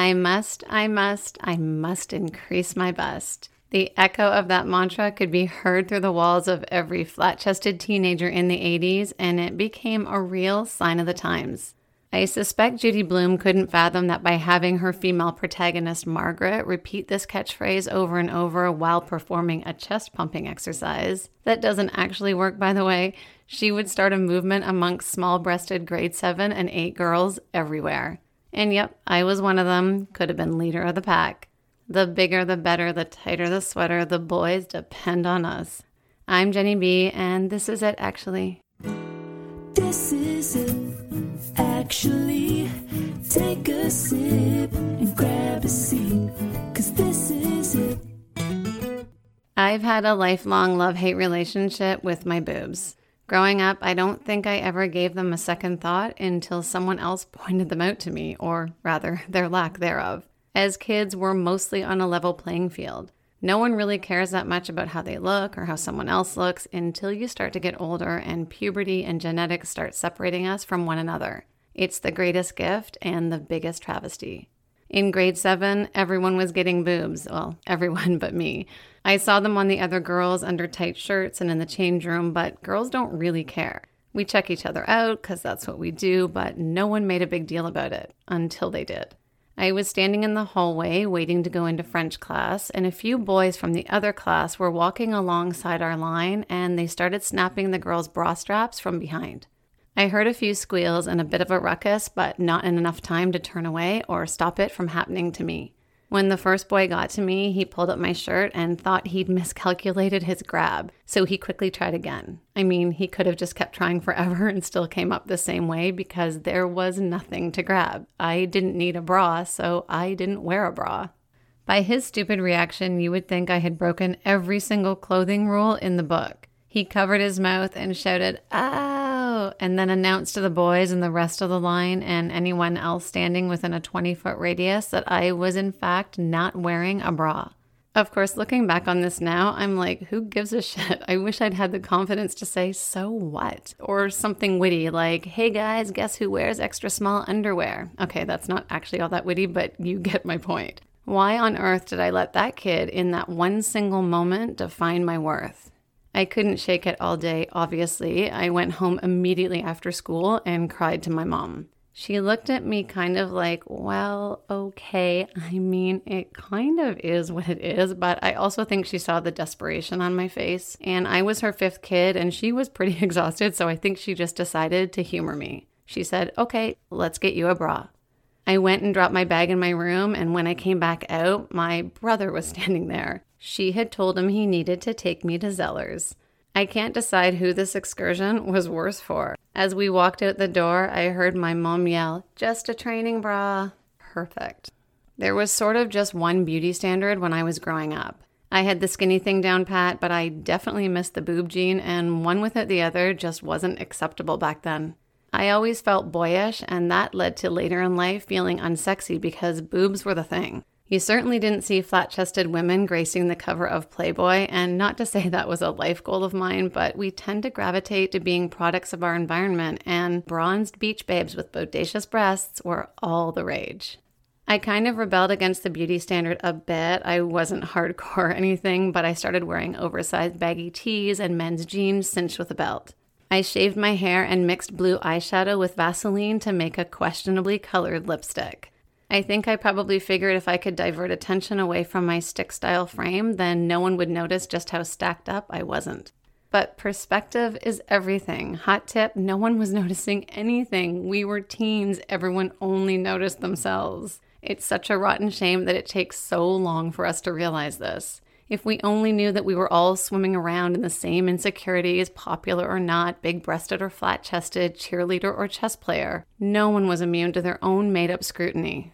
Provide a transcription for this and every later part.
I must, I must, I must increase my bust. The echo of that mantra could be heard through the walls of every flat chested teenager in the 80s, and it became a real sign of the times. I suspect Judy Blume couldn't fathom that by having her female protagonist, Margaret, repeat this catchphrase over and over while performing a chest pumping exercise that doesn't actually work, by the way, she would start a movement amongst small breasted grade 7 and 8 girls everywhere. And yep, I was one of them, could have been leader of the pack. The bigger the better, the tighter the sweater, the boys depend on us. I'm Jeni B, and this is it actually. This is it, actually. Take a sip and grab a seat, cause this is it. I've had a lifelong love hate relationship with my boobs. Growing up, I don't think I ever gave them a second thought until someone else pointed them out to me, or rather, their lack thereof. As kids, we're mostly on a level playing field. No one really cares that much about how they look or how someone else looks until you start to get older and puberty and genetics start separating us from one another. It's the greatest gift and the biggest travesty. In grade seven, everyone was getting boobs. Well, everyone but me. I saw them on the other girls under tight shirts and in the change room, but girls don't really care. We check each other out because that's what we do, but no one made a big deal about it until they did. I was standing in the hallway waiting to go into French class, and a few boys from the other class were walking alongside our line and they started snapping the girls' bra straps from behind. I heard a few squeals and a bit of a ruckus, but not in enough time to turn away or stop it from happening to me. When the first boy got to me, he pulled up my shirt and thought he'd miscalculated his grab, so he quickly tried again. I mean, he could have just kept trying forever and still came up the same way because there was nothing to grab. I didn't need a bra, so I didn't wear a bra. By his stupid reaction, you would think I had broken every single clothing rule in the book. He covered his mouth and shouted, ah, And then announced to the boys and the rest of the line and anyone else standing within a 20 foot radius that I was, in fact, not wearing a bra. Of course, looking back on this now, I'm like, who gives a shit? I wish I'd had the confidence to say, so what? Or something witty like, hey guys, guess who wears extra small underwear? Okay, that's not actually all that witty, but you get my point. Why on earth did I let that kid in that one single moment define my worth? I couldn't shake it all day, obviously. I went home immediately after school and cried to my mom. She looked at me kind of like, well, okay. I mean, it kind of is what it is, but I also think she saw the desperation on my face. And I was her fifth kid and she was pretty exhausted, so I think she just decided to humor me. She said, okay, let's get you a bra. I went and dropped my bag in my room, and when I came back out, my brother was standing there. She had told him he needed to take me to Zellers. I can't decide who this excursion was worse for. As we walked out the door, I heard my mom yell, Just a training bra. Perfect. There was sort of just one beauty standard when I was growing up. I had the skinny thing down pat, but I definitely missed the boob gene, and one without the other just wasn't acceptable back then. I always felt boyish, and that led to later in life feeling unsexy because boobs were the thing. You certainly didn't see flat chested women gracing the cover of Playboy, and not to say that was a life goal of mine, but we tend to gravitate to being products of our environment, and bronzed beach babes with bodacious breasts were all the rage. I kind of rebelled against the beauty standard a bit. I wasn't hardcore or anything, but I started wearing oversized baggy tees and men's jeans cinched with a belt. I shaved my hair and mixed blue eyeshadow with Vaseline to make a questionably colored lipstick. I think I probably figured if I could divert attention away from my stick style frame, then no one would notice just how stacked up I wasn't. But perspective is everything. Hot tip no one was noticing anything. We were teens, everyone only noticed themselves. It's such a rotten shame that it takes so long for us to realize this. If we only knew that we were all swimming around in the same insecurities, popular or not, big breasted or flat chested, cheerleader or chess player, no one was immune to their own made up scrutiny.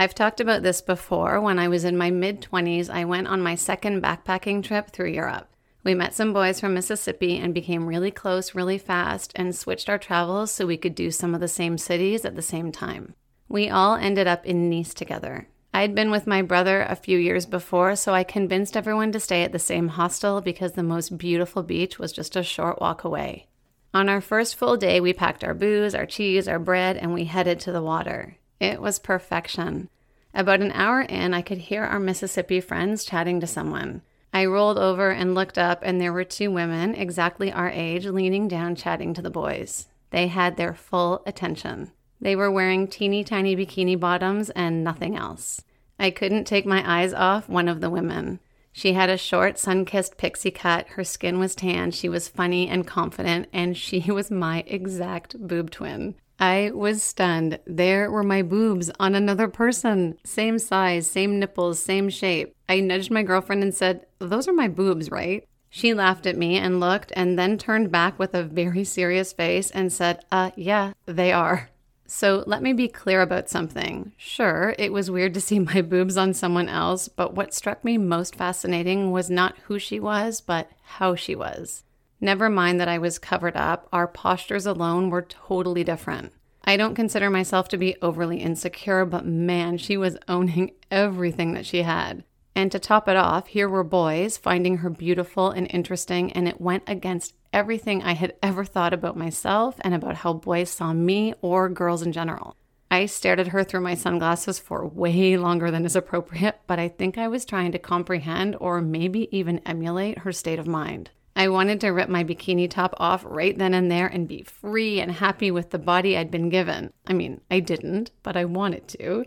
I've talked about this before. When I was in my mid 20s, I went on my second backpacking trip through Europe. We met some boys from Mississippi and became really close really fast and switched our travels so we could do some of the same cities at the same time. We all ended up in Nice together. I'd been with my brother a few years before, so I convinced everyone to stay at the same hostel because the most beautiful beach was just a short walk away. On our first full day, we packed our booze, our cheese, our bread, and we headed to the water. It was perfection. About an hour in, I could hear our Mississippi friends chatting to someone. I rolled over and looked up, and there were two women exactly our age leaning down chatting to the boys. They had their full attention. They were wearing teeny tiny bikini bottoms and nothing else. I couldn't take my eyes off one of the women. She had a short, sun kissed pixie cut. Her skin was tan. She was funny and confident, and she was my exact boob twin. I was stunned. There were my boobs on another person. Same size, same nipples, same shape. I nudged my girlfriend and said, Those are my boobs, right? She laughed at me and looked and then turned back with a very serious face and said, Uh, yeah, they are. So let me be clear about something. Sure, it was weird to see my boobs on someone else, but what struck me most fascinating was not who she was, but how she was. Never mind that I was covered up, our postures alone were totally different. I don't consider myself to be overly insecure, but man, she was owning everything that she had. And to top it off, here were boys finding her beautiful and interesting, and it went against everything I had ever thought about myself and about how boys saw me or girls in general. I stared at her through my sunglasses for way longer than is appropriate, but I think I was trying to comprehend or maybe even emulate her state of mind. I wanted to rip my bikini top off right then and there and be free and happy with the body I'd been given. I mean, I didn't, but I wanted to.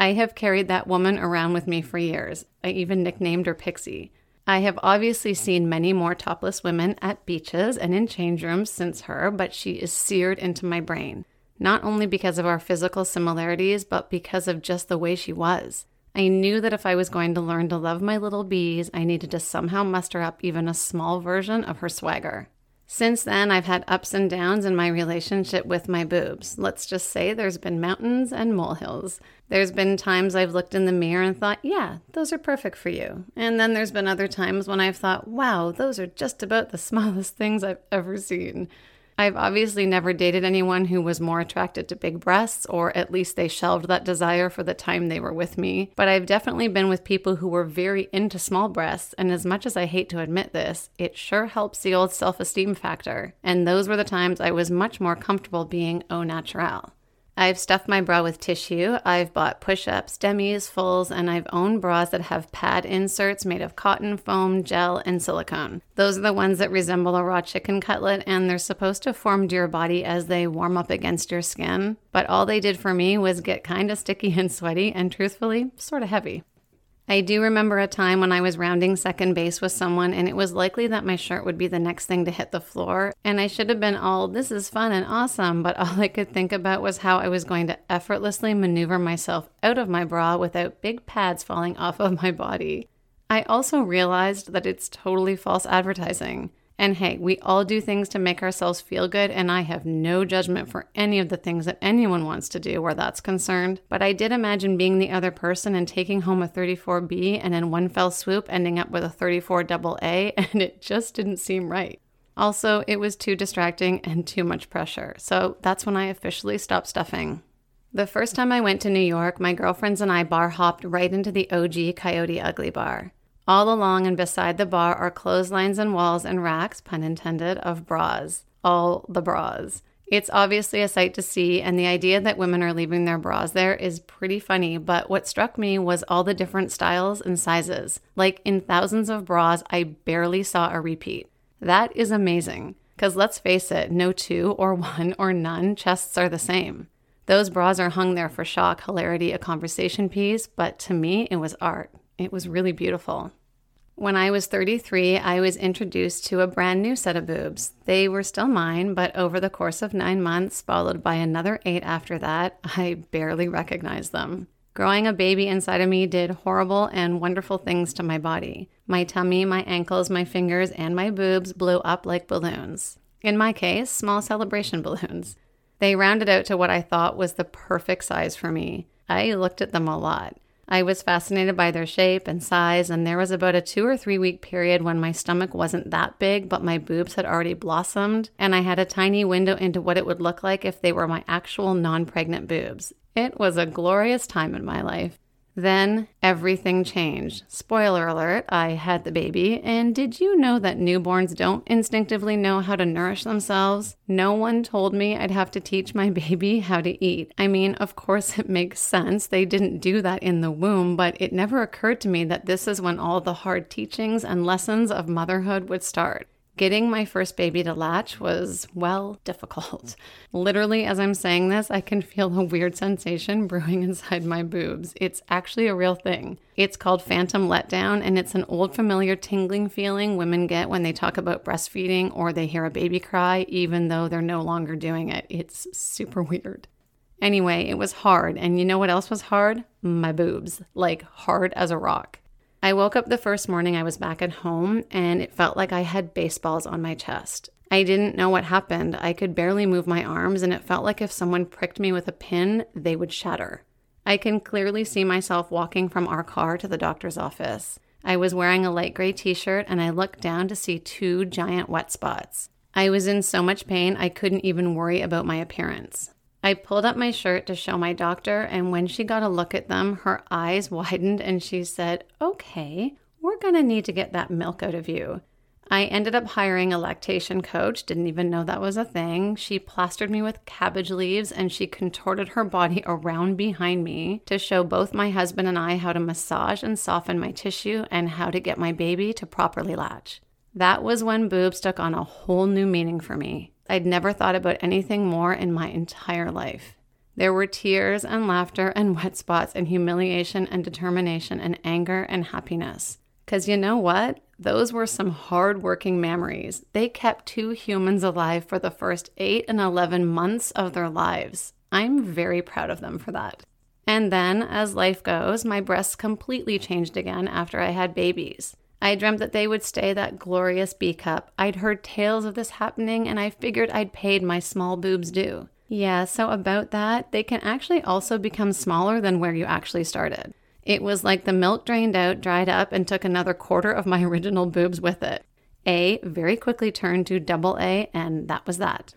I have carried that woman around with me for years. I even nicknamed her Pixie. I have obviously seen many more topless women at beaches and in change rooms since her, but she is seared into my brain, not only because of our physical similarities, but because of just the way she was. I knew that if I was going to learn to love my little bees, I needed to somehow muster up even a small version of her swagger. Since then, I've had ups and downs in my relationship with my boobs. Let's just say there's been mountains and molehills. There's been times I've looked in the mirror and thought, yeah, those are perfect for you. And then there's been other times when I've thought, wow, those are just about the smallest things I've ever seen. I've obviously never dated anyone who was more attracted to big breasts, or at least they shelved that desire for the time they were with me. But I've definitely been with people who were very into small breasts, and as much as I hate to admit this, it sure helps the old self esteem factor. And those were the times I was much more comfortable being au naturel. I've stuffed my bra with tissue. I've bought push ups, demis, fulls, and I've owned bras that have pad inserts made of cotton, foam, gel, and silicone. Those are the ones that resemble a raw chicken cutlet, and they're supposed to form to your body as they warm up against your skin. But all they did for me was get kind of sticky and sweaty, and truthfully, sort of heavy. I do remember a time when I was rounding second base with someone, and it was likely that my shirt would be the next thing to hit the floor. And I should have been all, this is fun and awesome, but all I could think about was how I was going to effortlessly maneuver myself out of my bra without big pads falling off of my body. I also realized that it's totally false advertising. And hey, we all do things to make ourselves feel good, and I have no judgment for any of the things that anyone wants to do where that's concerned. But I did imagine being the other person and taking home a 34B and in one fell swoop ending up with a 34 double A, and it just didn't seem right. Also, it was too distracting and too much pressure, so that's when I officially stopped stuffing. The first time I went to New York, my girlfriends and I bar hopped right into the OG Coyote Ugly Bar. All along and beside the bar are clotheslines and walls and racks, pun intended, of bras. All the bras. It's obviously a sight to see, and the idea that women are leaving their bras there is pretty funny. But what struck me was all the different styles and sizes. Like in thousands of bras, I barely saw a repeat. That is amazing. Because let's face it, no two or one or none chests are the same. Those bras are hung there for shock, hilarity, a conversation piece, but to me, it was art. It was really beautiful. When I was 33, I was introduced to a brand new set of boobs. They were still mine, but over the course of nine months, followed by another eight after that, I barely recognized them. Growing a baby inside of me did horrible and wonderful things to my body. My tummy, my ankles, my fingers, and my boobs blew up like balloons. In my case, small celebration balloons. They rounded out to what I thought was the perfect size for me. I looked at them a lot. I was fascinated by their shape and size, and there was about a two or three week period when my stomach wasn't that big, but my boobs had already blossomed, and I had a tiny window into what it would look like if they were my actual non pregnant boobs. It was a glorious time in my life. Then everything changed. Spoiler alert, I had the baby. And did you know that newborns don't instinctively know how to nourish themselves? No one told me I'd have to teach my baby how to eat. I mean, of course, it makes sense. They didn't do that in the womb, but it never occurred to me that this is when all the hard teachings and lessons of motherhood would start. Getting my first baby to latch was, well, difficult. Literally, as I'm saying this, I can feel a weird sensation brewing inside my boobs. It's actually a real thing. It's called phantom letdown, and it's an old familiar tingling feeling women get when they talk about breastfeeding or they hear a baby cry, even though they're no longer doing it. It's super weird. Anyway, it was hard, and you know what else was hard? My boobs. Like, hard as a rock. I woke up the first morning I was back at home and it felt like I had baseballs on my chest. I didn't know what happened. I could barely move my arms and it felt like if someone pricked me with a pin, they would shatter. I can clearly see myself walking from our car to the doctor's office. I was wearing a light gray t shirt and I looked down to see two giant wet spots. I was in so much pain I couldn't even worry about my appearance. I pulled up my shirt to show my doctor, and when she got a look at them, her eyes widened and she said, Okay, we're gonna need to get that milk out of you. I ended up hiring a lactation coach, didn't even know that was a thing. She plastered me with cabbage leaves and she contorted her body around behind me to show both my husband and I how to massage and soften my tissue and how to get my baby to properly latch. That was when boobs took on a whole new meaning for me. I'd never thought about anything more in my entire life. There were tears and laughter and wet spots and humiliation and determination and anger and happiness. Because you know what? Those were some hard working memories. They kept two humans alive for the first 8 and 11 months of their lives. I'm very proud of them for that. And then, as life goes, my breasts completely changed again after I had babies. I dreamt that they would stay that glorious B cup. I'd heard tales of this happening and I figured I'd paid my small boobs due. Yeah, so about that, they can actually also become smaller than where you actually started. It was like the milk drained out, dried up, and took another quarter of my original boobs with it. A very quickly turned to double A, and that was that.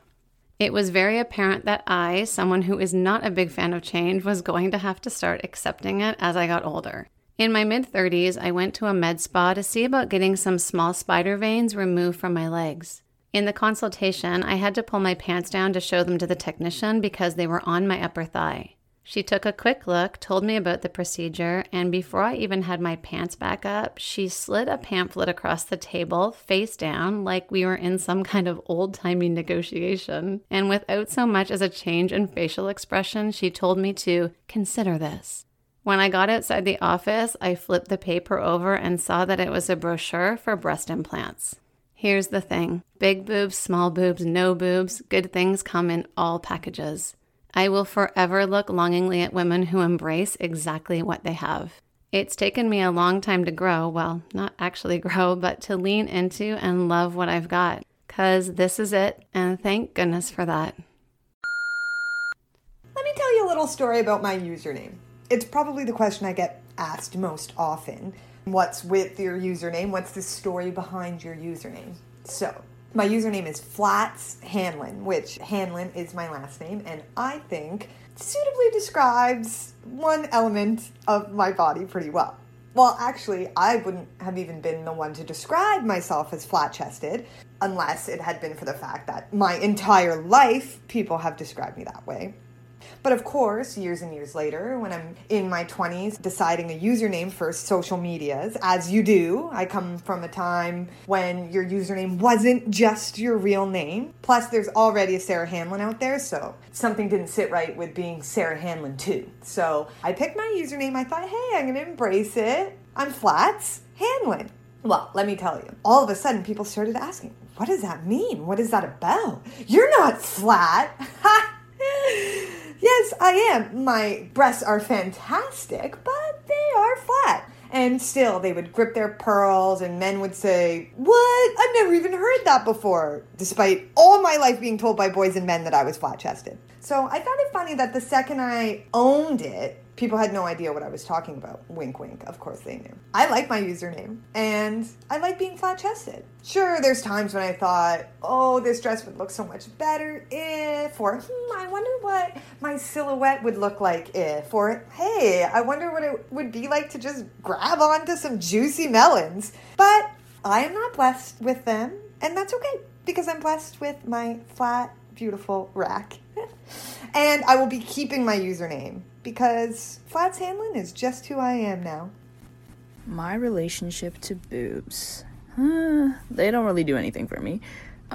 It was very apparent that I, someone who is not a big fan of change, was going to have to start accepting it as I got older. In my mid 30s, I went to a med spa to see about getting some small spider veins removed from my legs. In the consultation, I had to pull my pants down to show them to the technician because they were on my upper thigh. She took a quick look, told me about the procedure, and before I even had my pants back up, she slid a pamphlet across the table, face down, like we were in some kind of old timey negotiation. And without so much as a change in facial expression, she told me to consider this. When I got outside the office, I flipped the paper over and saw that it was a brochure for breast implants. Here's the thing big boobs, small boobs, no boobs, good things come in all packages. I will forever look longingly at women who embrace exactly what they have. It's taken me a long time to grow, well, not actually grow, but to lean into and love what I've got. Because this is it, and thank goodness for that. Let me tell you a little story about my username. It's probably the question I get asked most often. What's with your username? What's the story behind your username? So, my username is Flats Hanlon, which Hanlon is my last name, and I think suitably describes one element of my body pretty well. Well, actually, I wouldn't have even been the one to describe myself as flat chested unless it had been for the fact that my entire life people have described me that way. But of course, years and years later, when I'm in my 20s deciding a username for social medias, as you do, I come from a time when your username wasn't just your real name. Plus, there's already a Sarah Hanlon out there, so something didn't sit right with being Sarah Hanlon too. So I picked my username. I thought, hey, I'm going to embrace it. I'm Flats Hanlon. Well, let me tell you, all of a sudden people started asking, what does that mean? What is that about? You're not flat. Yes, I am. My breasts are fantastic, but they are flat. And still, they would grip their pearls, and men would say, What? I've never even heard that before, despite all my life being told by boys and men that I was flat chested. So I found it funny that the second I owned it, People had no idea what I was talking about. Wink, wink. Of course they knew. I like my username, and I like being flat chested. Sure, there's times when I thought, oh, this dress would look so much better if, or hmm, I wonder what my silhouette would look like if, or hey, I wonder what it would be like to just grab onto some juicy melons. But I am not blessed with them, and that's okay because I'm blessed with my flat, beautiful rack. and I will be keeping my username because Flats Hanlon is just who I am now. My relationship to boobs. Huh, they don't really do anything for me.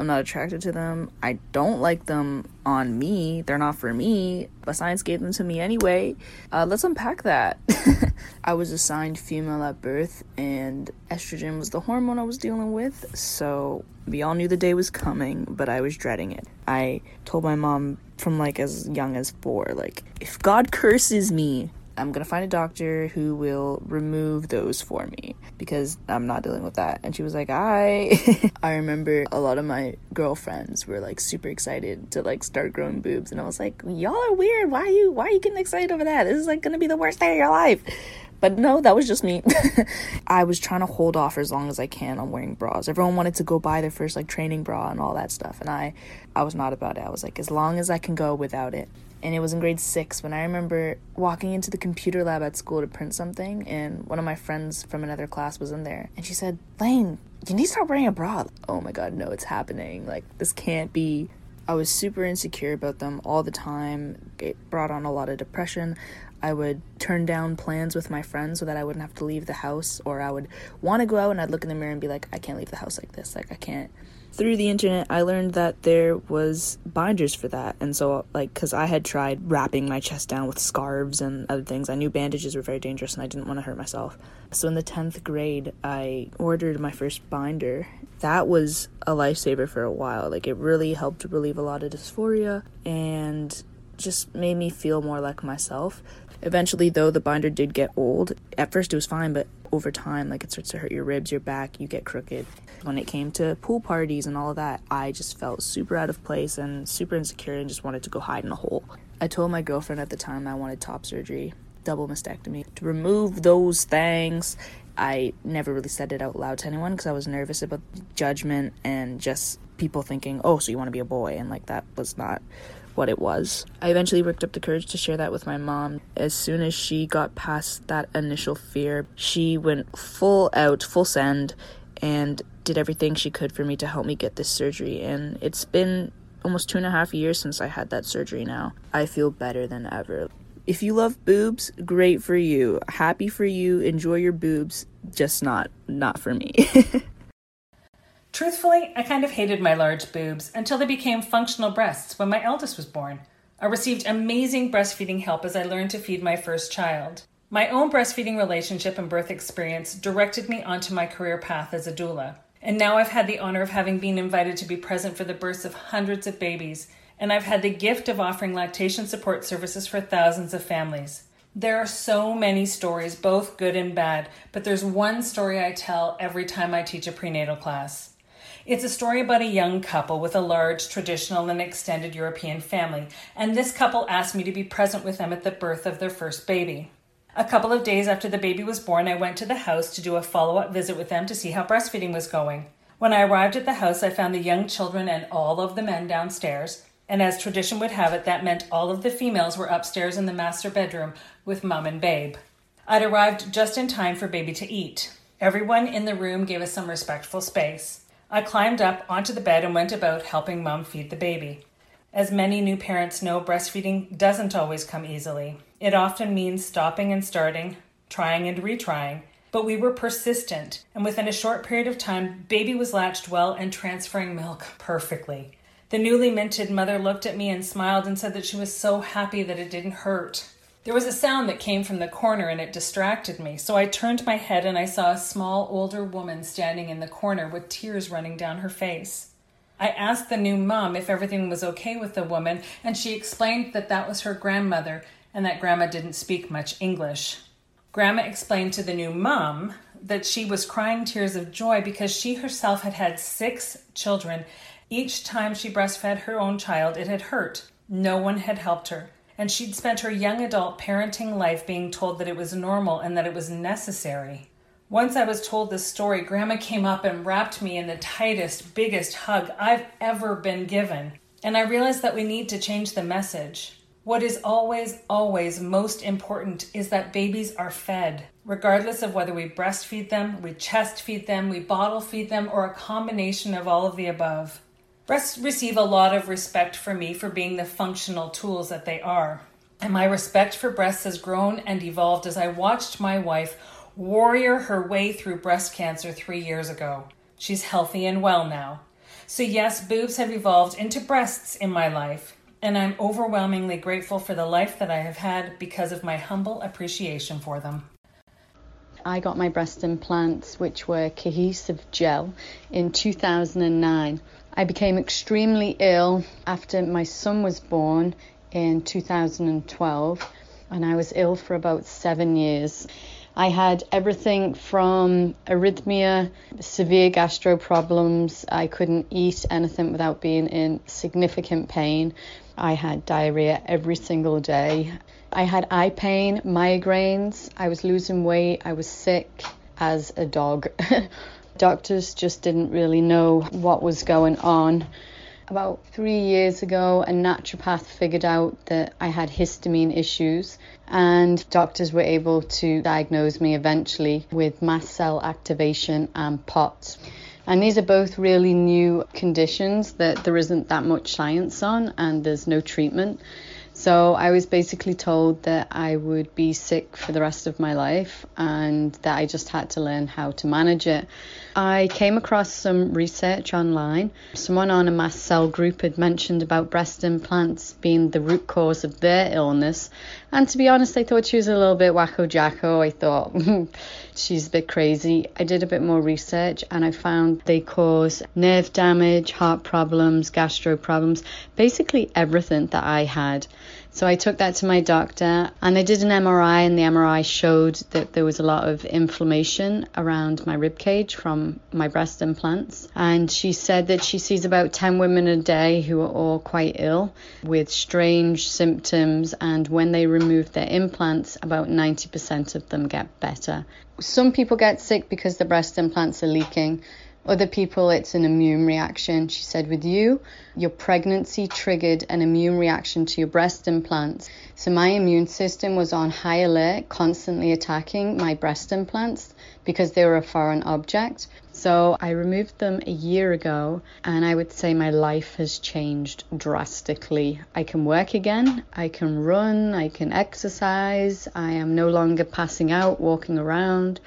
I'm not attracted to them. I don't like them on me. They're not for me, but science gave them to me anyway. Uh, let's unpack that. I was assigned female at birth, and estrogen was the hormone I was dealing with, so we all knew the day was coming, but I was dreading it. I told my mom from like as young as four, like, if God curses me, I'm gonna find a doctor who will remove those for me because I'm not dealing with that. And she was like, I I remember a lot of my girlfriends were like super excited to like start growing boobs and I was like, Y'all are weird. Why are you why are you getting excited over that? This is like gonna be the worst day of your life. But no, that was just me. I was trying to hold off for as long as I can on wearing bras. Everyone wanted to go buy their first like training bra and all that stuff, and I I was not about it. I was like as long as I can go without it and it was in grade six when I remember walking into the computer lab at school to print something, and one of my friends from another class was in there, and she said, Lane, you need to start wearing a bra. Oh my god, no, it's happening. Like, this can't be. I was super insecure about them all the time. It brought on a lot of depression. I would turn down plans with my friends so that I wouldn't have to leave the house, or I would want to go out and I'd look in the mirror and be like, I can't leave the house like this. Like, I can't through the internet i learned that there was binders for that. And so like because i had tried wrapping my chest down with scarves and other things. I knew bandages were very dangerous and i didn't want to hurt myself. So in the 10th grade i ordered my first binder. That was a lifesaver for a while. Like it really helped relieve a lot of dysphoria and just made me feel more like myself. Eventually, though, the binder did get old. At first, it was fine, but over time, like it starts to hurt your ribs, your back, you get crooked. When it came to pool parties and all of that, I just felt super out of place and super insecure and just wanted to go hide in a hole. I told my girlfriend at the time I wanted top surgery, double mastectomy, to remove those things. I never really said it out loud to anyone because I was nervous about the judgment and just people thinking, oh, so you want to be a boy. And like that was not what it was. I eventually worked up the courage to share that with my mom. As soon as she got past that initial fear, she went full out, full send, and did everything she could for me to help me get this surgery. And it's been almost two and a half years since I had that surgery now. I feel better than ever. If you love boobs, great for you. Happy for you. Enjoy your boobs, just not not for me. Truthfully, I kind of hated my large boobs until they became functional breasts when my eldest was born. I received amazing breastfeeding help as I learned to feed my first child. My own breastfeeding relationship and birth experience directed me onto my career path as a doula. And now I've had the honor of having been invited to be present for the births of hundreds of babies, and I've had the gift of offering lactation support services for thousands of families. There are so many stories, both good and bad, but there's one story I tell every time I teach a prenatal class. It's a story about a young couple with a large traditional and extended European family, and this couple asked me to be present with them at the birth of their first baby. A couple of days after the baby was born, I went to the house to do a follow up visit with them to see how breastfeeding was going. When I arrived at the house, I found the young children and all of the men downstairs, and as tradition would have it, that meant all of the females were upstairs in the master bedroom with mum and babe. I'd arrived just in time for baby to eat. Everyone in the room gave us some respectful space. I climbed up onto the bed and went about helping mom feed the baby. As many new parents know, breastfeeding doesn't always come easily. It often means stopping and starting, trying and retrying. But we were persistent, and within a short period of time, baby was latched well and transferring milk perfectly. The newly minted mother looked at me and smiled and said that she was so happy that it didn't hurt. There was a sound that came from the corner and it distracted me, so I turned my head and I saw a small older woman standing in the corner with tears running down her face. I asked the new mom if everything was okay with the woman, and she explained that that was her grandmother and that grandma didn't speak much English. Grandma explained to the new mom that she was crying tears of joy because she herself had had six children. Each time she breastfed her own child, it had hurt. No one had helped her and she'd spent her young adult parenting life being told that it was normal and that it was necessary. Once I was told this story, Grandma came up and wrapped me in the tightest, biggest hug I've ever been given. And I realized that we need to change the message. What is always, always most important is that babies are fed, regardless of whether we breastfeed them, we chest feed them, we bottle feed them, or a combination of all of the above. Receive a lot of respect from me for being the functional tools that they are. And my respect for breasts has grown and evolved as I watched my wife warrior her way through breast cancer three years ago. She's healthy and well now. So, yes, boobs have evolved into breasts in my life, and I'm overwhelmingly grateful for the life that I have had because of my humble appreciation for them. I got my breast implants, which were cohesive gel, in 2009. I became extremely ill after my son was born in 2012, and I was ill for about seven years. I had everything from arrhythmia, severe gastro problems. I couldn't eat anything without being in significant pain. I had diarrhea every single day. I had eye pain, migraines. I was losing weight. I was sick as a dog. Doctors just didn't really know what was going on. About three years ago, a naturopath figured out that I had histamine issues, and doctors were able to diagnose me eventually with mast cell activation and POTS. And these are both really new conditions that there isn't that much science on, and there's no treatment. So I was basically told that I would be sick for the rest of my life and that I just had to learn how to manage it. I came across some research online. Someone on a mast cell group had mentioned about breast implants being the root cause of their illness. And to be honest, I thought she was a little bit wacko jacko. I thought she's a bit crazy. I did a bit more research and I found they cause nerve damage, heart problems, gastro problems, basically everything that I had. So I took that to my doctor and they did an MRI and the MRI showed that there was a lot of inflammation around my rib cage from my breast implants and she said that she sees about 10 women a day who are all quite ill with strange symptoms and when they remove their implants about 90% of them get better. Some people get sick because the breast implants are leaking. Other people, it's an immune reaction. She said, with you, your pregnancy triggered an immune reaction to your breast implants. So my immune system was on high alert, constantly attacking my breast implants because they were a foreign object. So I removed them a year ago, and I would say my life has changed drastically. I can work again, I can run, I can exercise, I am no longer passing out, walking around.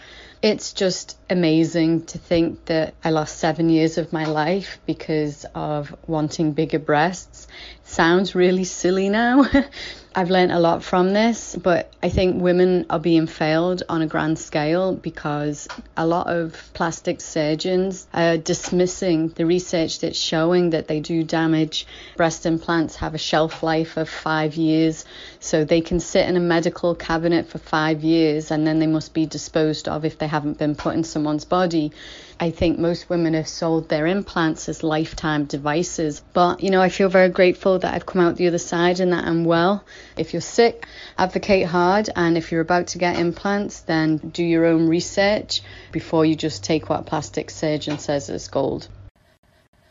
It's just amazing to think that I lost seven years of my life because of wanting bigger breasts. Sounds really silly now. I've learned a lot from this, but I think women are being failed on a grand scale because a lot of plastic surgeons are dismissing the research that's showing that they do damage. Breast implants have a shelf life of five years, so they can sit in a medical cabinet for five years and then they must be disposed of if they haven't been put in someone's body. I think most women have sold their implants as lifetime devices. But, you know, I feel very grateful that I've come out the other side and that I'm well. If you're sick, advocate hard. And if you're about to get implants, then do your own research before you just take what plastic surgeon says is gold.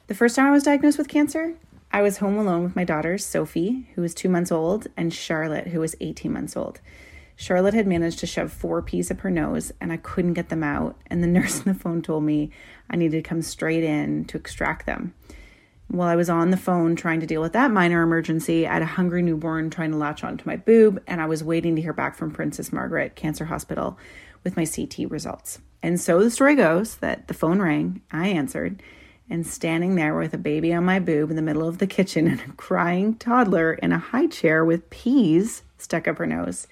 The first time I was diagnosed with cancer, I was home alone with my daughters, Sophie, who was two months old, and Charlotte, who was 18 months old. Charlotte had managed to shove four peas up her nose and I couldn't get them out. And the nurse on the phone told me I needed to come straight in to extract them. While I was on the phone trying to deal with that minor emergency, I had a hungry newborn trying to latch onto my boob, and I was waiting to hear back from Princess Margaret Cancer Hospital with my CT results. And so the story goes that the phone rang, I answered, and standing there with a baby on my boob in the middle of the kitchen and a crying toddler in a high chair with peas stuck up her nose.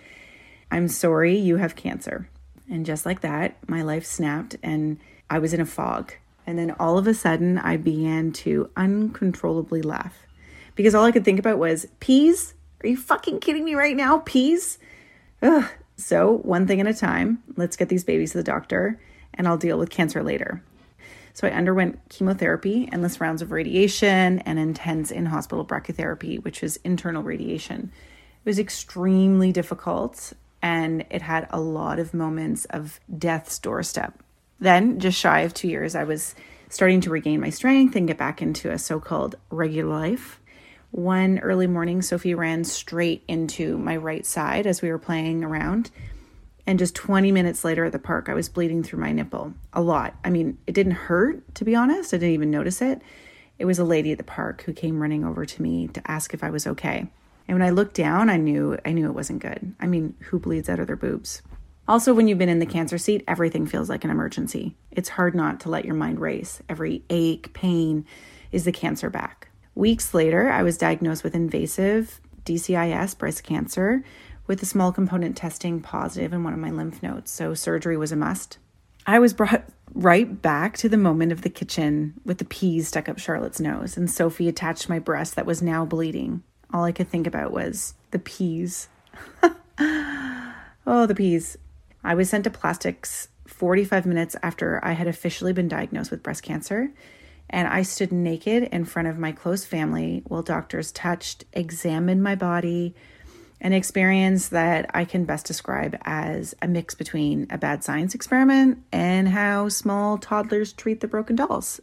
I'm sorry you have cancer. And just like that, my life snapped and I was in a fog. And then all of a sudden, I began to uncontrollably laugh because all I could think about was peas. Are you fucking kidding me right now? Peas? Ugh. So, one thing at a time, let's get these babies to the doctor and I'll deal with cancer later. So, I underwent chemotherapy, endless rounds of radiation, and intense in hospital brachytherapy, which is internal radiation. It was extremely difficult and it had a lot of moments of death's doorstep. Then, just shy of two years, I was starting to regain my strength and get back into a so called regular life. One early morning, Sophie ran straight into my right side as we were playing around. And just 20 minutes later at the park, I was bleeding through my nipple a lot. I mean, it didn't hurt, to be honest. I didn't even notice it. It was a lady at the park who came running over to me to ask if I was okay. And when I looked down, I knew I knew it wasn't good. I mean, who bleeds out of their boobs? Also, when you've been in the cancer seat, everything feels like an emergency. It's hard not to let your mind race. Every ache, pain is the cancer back. Weeks later, I was diagnosed with invasive DCIS breast cancer with a small component testing positive in one of my lymph nodes, so surgery was a must. I was brought right back to the moment of the kitchen with the peas stuck up Charlotte's nose, and Sophie attached my breast that was now bleeding all I could think about was the peas. oh, the peas. I was sent to plastics 45 minutes after I had officially been diagnosed with breast cancer, and I stood naked in front of my close family while doctors touched, examined my body, an experience that I can best describe as a mix between a bad science experiment and how small toddlers treat the broken dolls.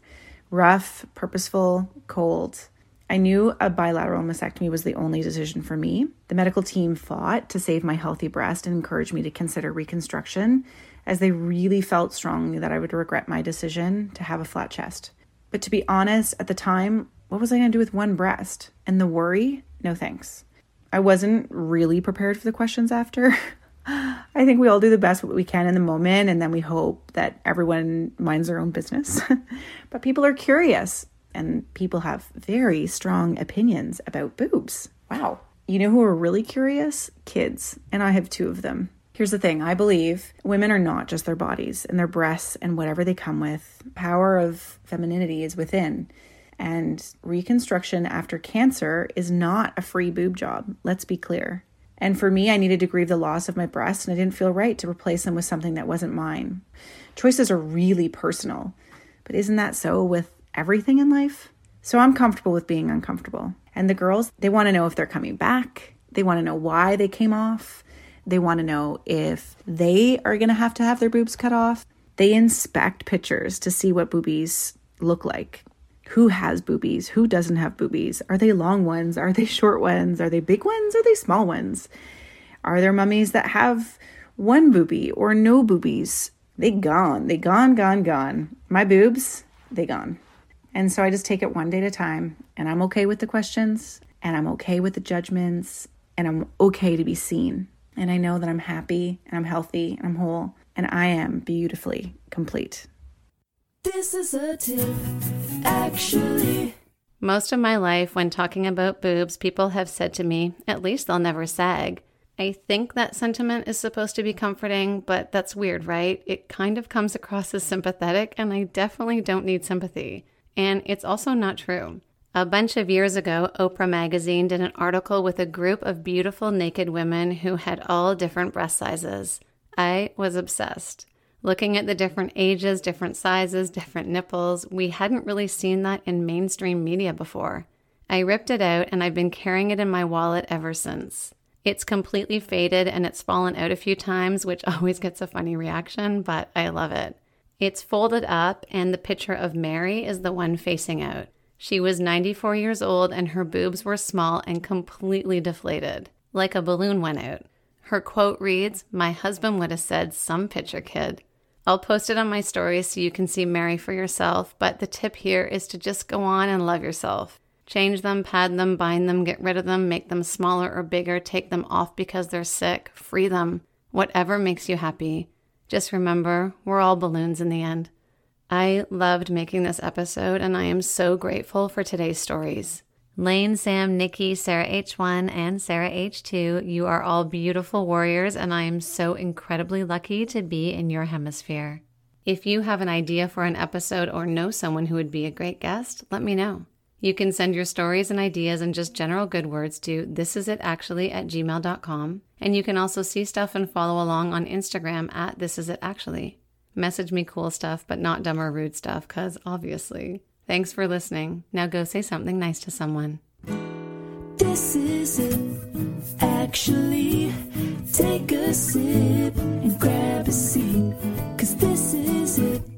Rough, purposeful, cold, I knew a bilateral mastectomy was the only decision for me. The medical team fought to save my healthy breast and encouraged me to consider reconstruction, as they really felt strongly that I would regret my decision to have a flat chest. But to be honest, at the time, what was I going to do with one breast? And the worry? No thanks. I wasn't really prepared for the questions after. I think we all do the best we can in the moment, and then we hope that everyone minds their own business. but people are curious and people have very strong opinions about boobs. Wow. You know who are really curious? Kids. And I have two of them. Here's the thing I believe women are not just their bodies and their breasts and whatever they come with. Power of femininity is within. And reconstruction after cancer is not a free boob job. Let's be clear. And for me, I needed to grieve the loss of my breasts, and I didn't feel right to replace them with something that wasn't mine. Choices are really personal. But isn't that so with everything in life. So I'm comfortable with being uncomfortable. And the girls, they want to know if they're coming back. They want to know why they came off. They want to know if they are going to have to have their boobs cut off. They inspect pictures to see what boobies look like. Who has boobies? Who doesn't have boobies? Are they long ones? Are they short ones? Are they big ones? Are they small ones? Are there mummies that have one boobie or no boobies? They gone. They gone, gone, gone. My boobs, they gone. And so I just take it one day at a time, and I'm okay with the questions, and I'm okay with the judgments, and I'm okay to be seen. And I know that I'm happy, and I'm healthy, and I'm whole, and I am beautifully complete. This is a tip, actually. Most of my life, when talking about boobs, people have said to me, at least they'll never sag. I think that sentiment is supposed to be comforting, but that's weird, right? It kind of comes across as sympathetic, and I definitely don't need sympathy. And it's also not true. A bunch of years ago, Oprah Magazine did an article with a group of beautiful naked women who had all different breast sizes. I was obsessed. Looking at the different ages, different sizes, different nipples, we hadn't really seen that in mainstream media before. I ripped it out and I've been carrying it in my wallet ever since. It's completely faded and it's fallen out a few times, which always gets a funny reaction, but I love it. It's folded up, and the picture of Mary is the one facing out. She was 94 years old, and her boobs were small and completely deflated, like a balloon went out. Her quote reads, My husband would have said, Some picture kid. I'll post it on my stories so you can see Mary for yourself, but the tip here is to just go on and love yourself. Change them, pad them, bind them, get rid of them, make them smaller or bigger, take them off because they're sick, free them. Whatever makes you happy. Just remember, we're all balloons in the end. I loved making this episode, and I am so grateful for today's stories. Lane, Sam, Nikki, Sarah H1, and Sarah H2, you are all beautiful warriors, and I am so incredibly lucky to be in your hemisphere. If you have an idea for an episode or know someone who would be a great guest, let me know. You can send your stories and ideas and just general good words to thisisitactually at gmail.com. And you can also see stuff and follow along on Instagram at thisisitactually. Message me cool stuff, but not dumb or rude stuff, because obviously. Thanks for listening. Now go say something nice to someone. This is it, actually. Take a sip and grab a seat, because this is it.